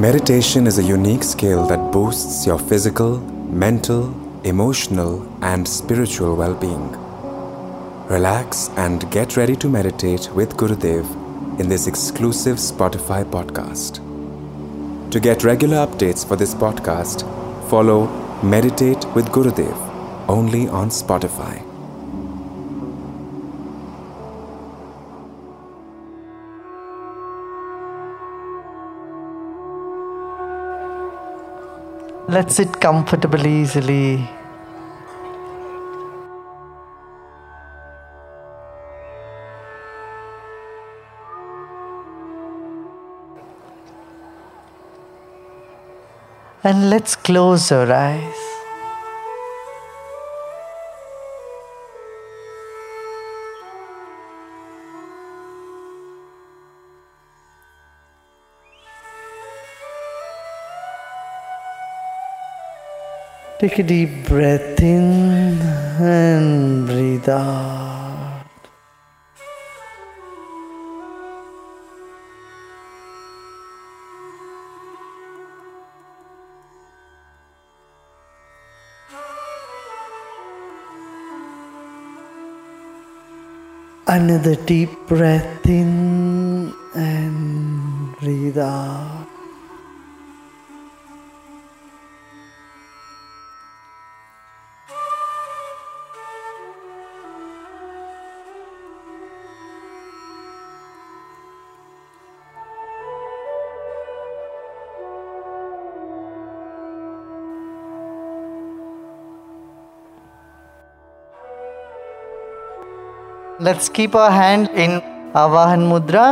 Meditation is a unique skill that boosts your physical, mental, emotional, and spiritual well being. Relax and get ready to meditate with Gurudev in this exclusive Spotify podcast. To get regular updates for this podcast, follow Meditate with Gurudev only on Spotify. Let's sit comfortably, easily. And let's close our eyes. Take a deep breath in and breathe out. Another deep breath in and breathe out. Let's keep our hand in Avahan Mudra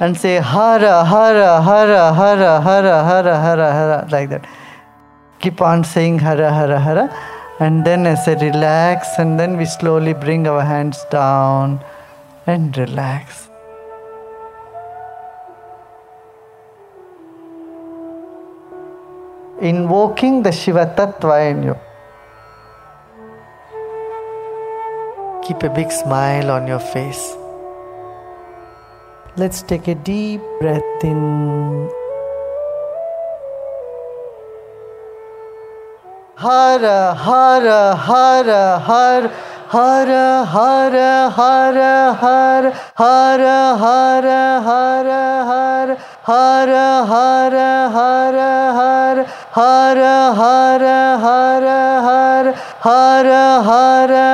and say Hara, Hara, Hara, Hara, Hara, Hara, Hara, Hara, like that. Keep on saying Hara, Hara, Hara. And then I say relax, and then we slowly bring our hands down and relax. Invoking the Shiva Tattva in you. Keep a big smile on your face. Let's take a deep breath in. Hara, Hara, Hara, Hara. Hara Hara Hara Hara Hara Hara Hara Hara Hara Hara Hara Hara Hara Hara Hara Hara Hara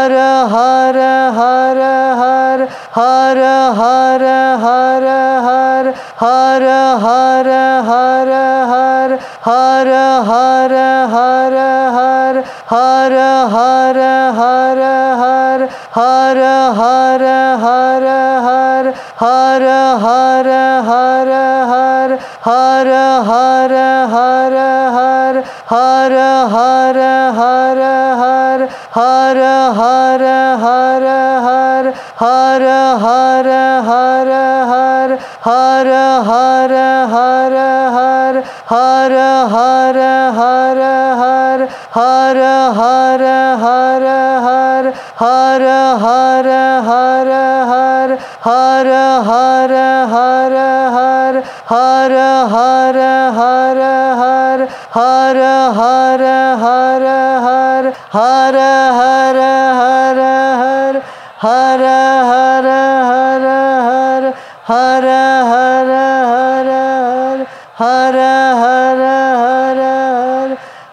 har har har har har har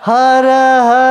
her her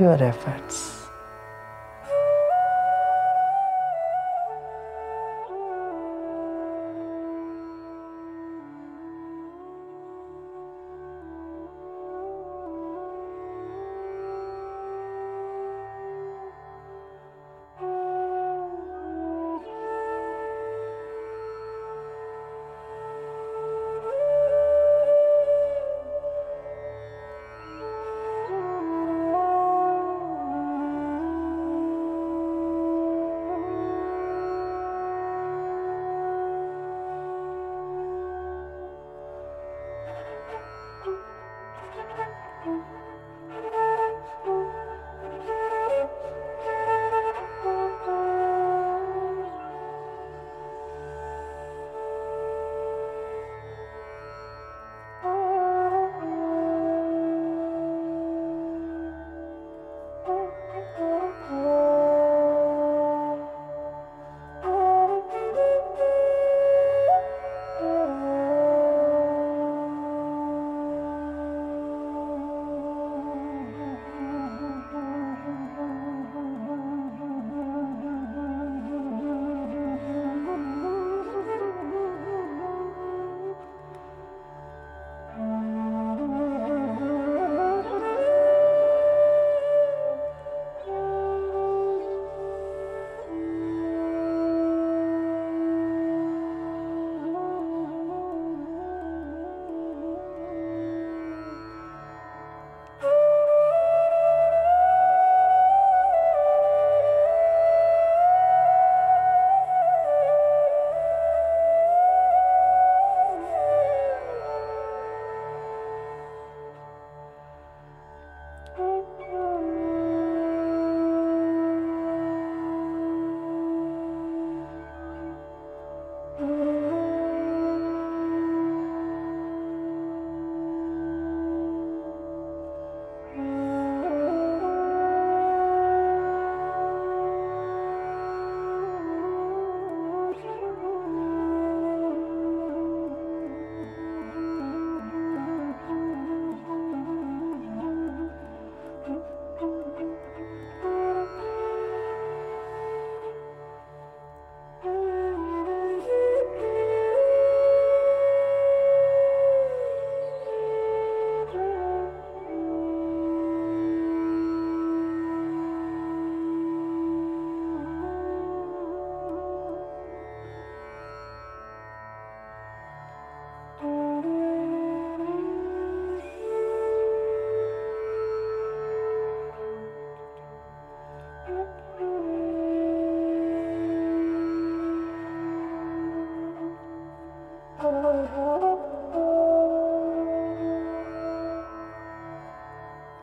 your efforts.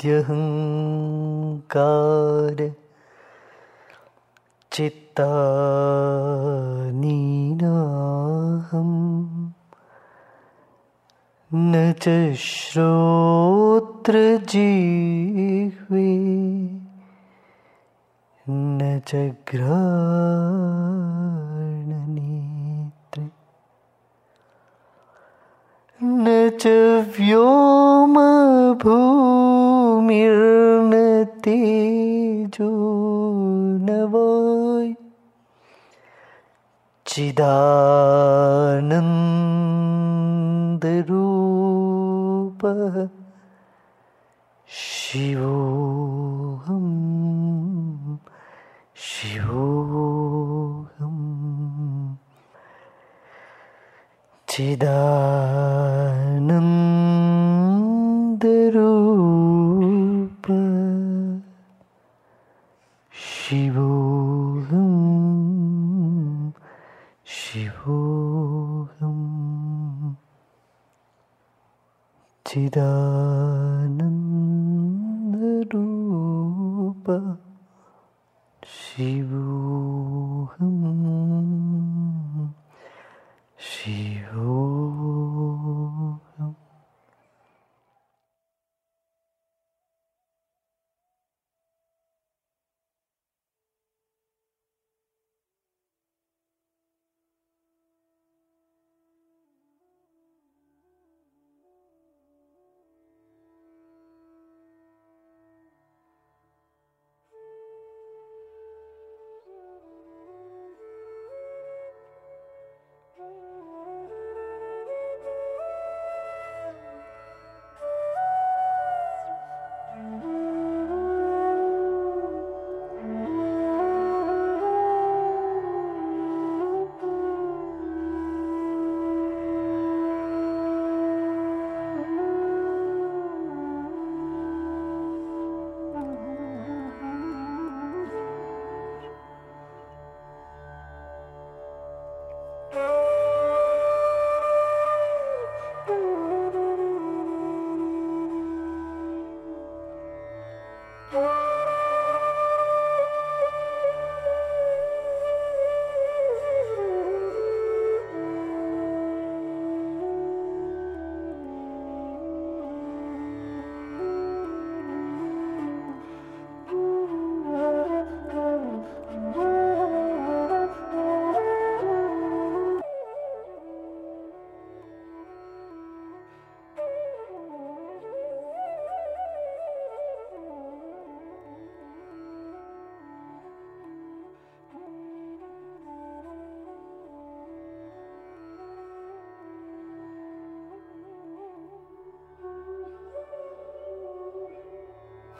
मनोबुद्ध्यहङ्कार चित्तानीनाहम् न च श्रोत्रजिह्वे न च घ्राणनेत्रे न च व्योमभूमिर्न तेजो न वायु चिदानन्दरूपः शिवोऽहं शिवोऽहम् चिदानन्दरूप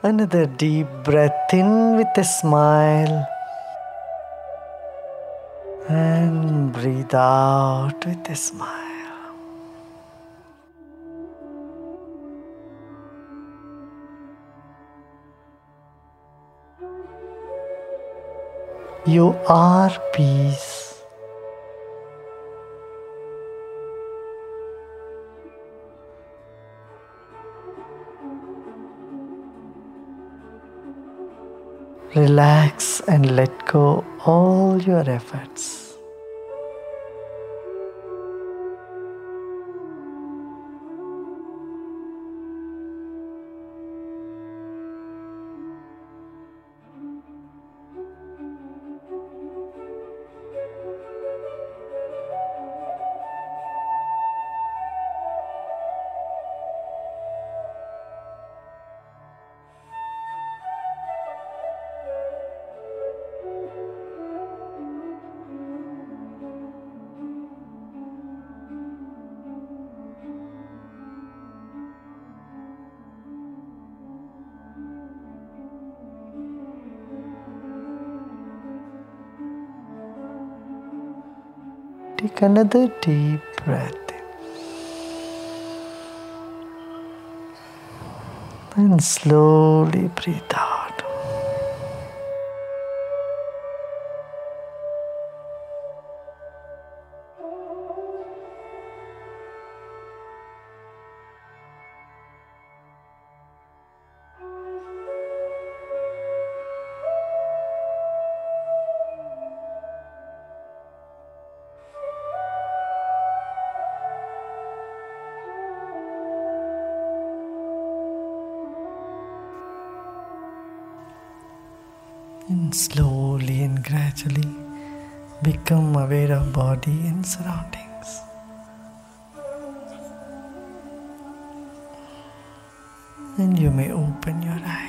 Another deep breath in with a smile. And breathe out with a smile. You are peace. Relax and let go all your efforts. Take another deep breath in. And slowly breathe out. And slowly and gradually become aware of body and surroundings. And you may open your eyes.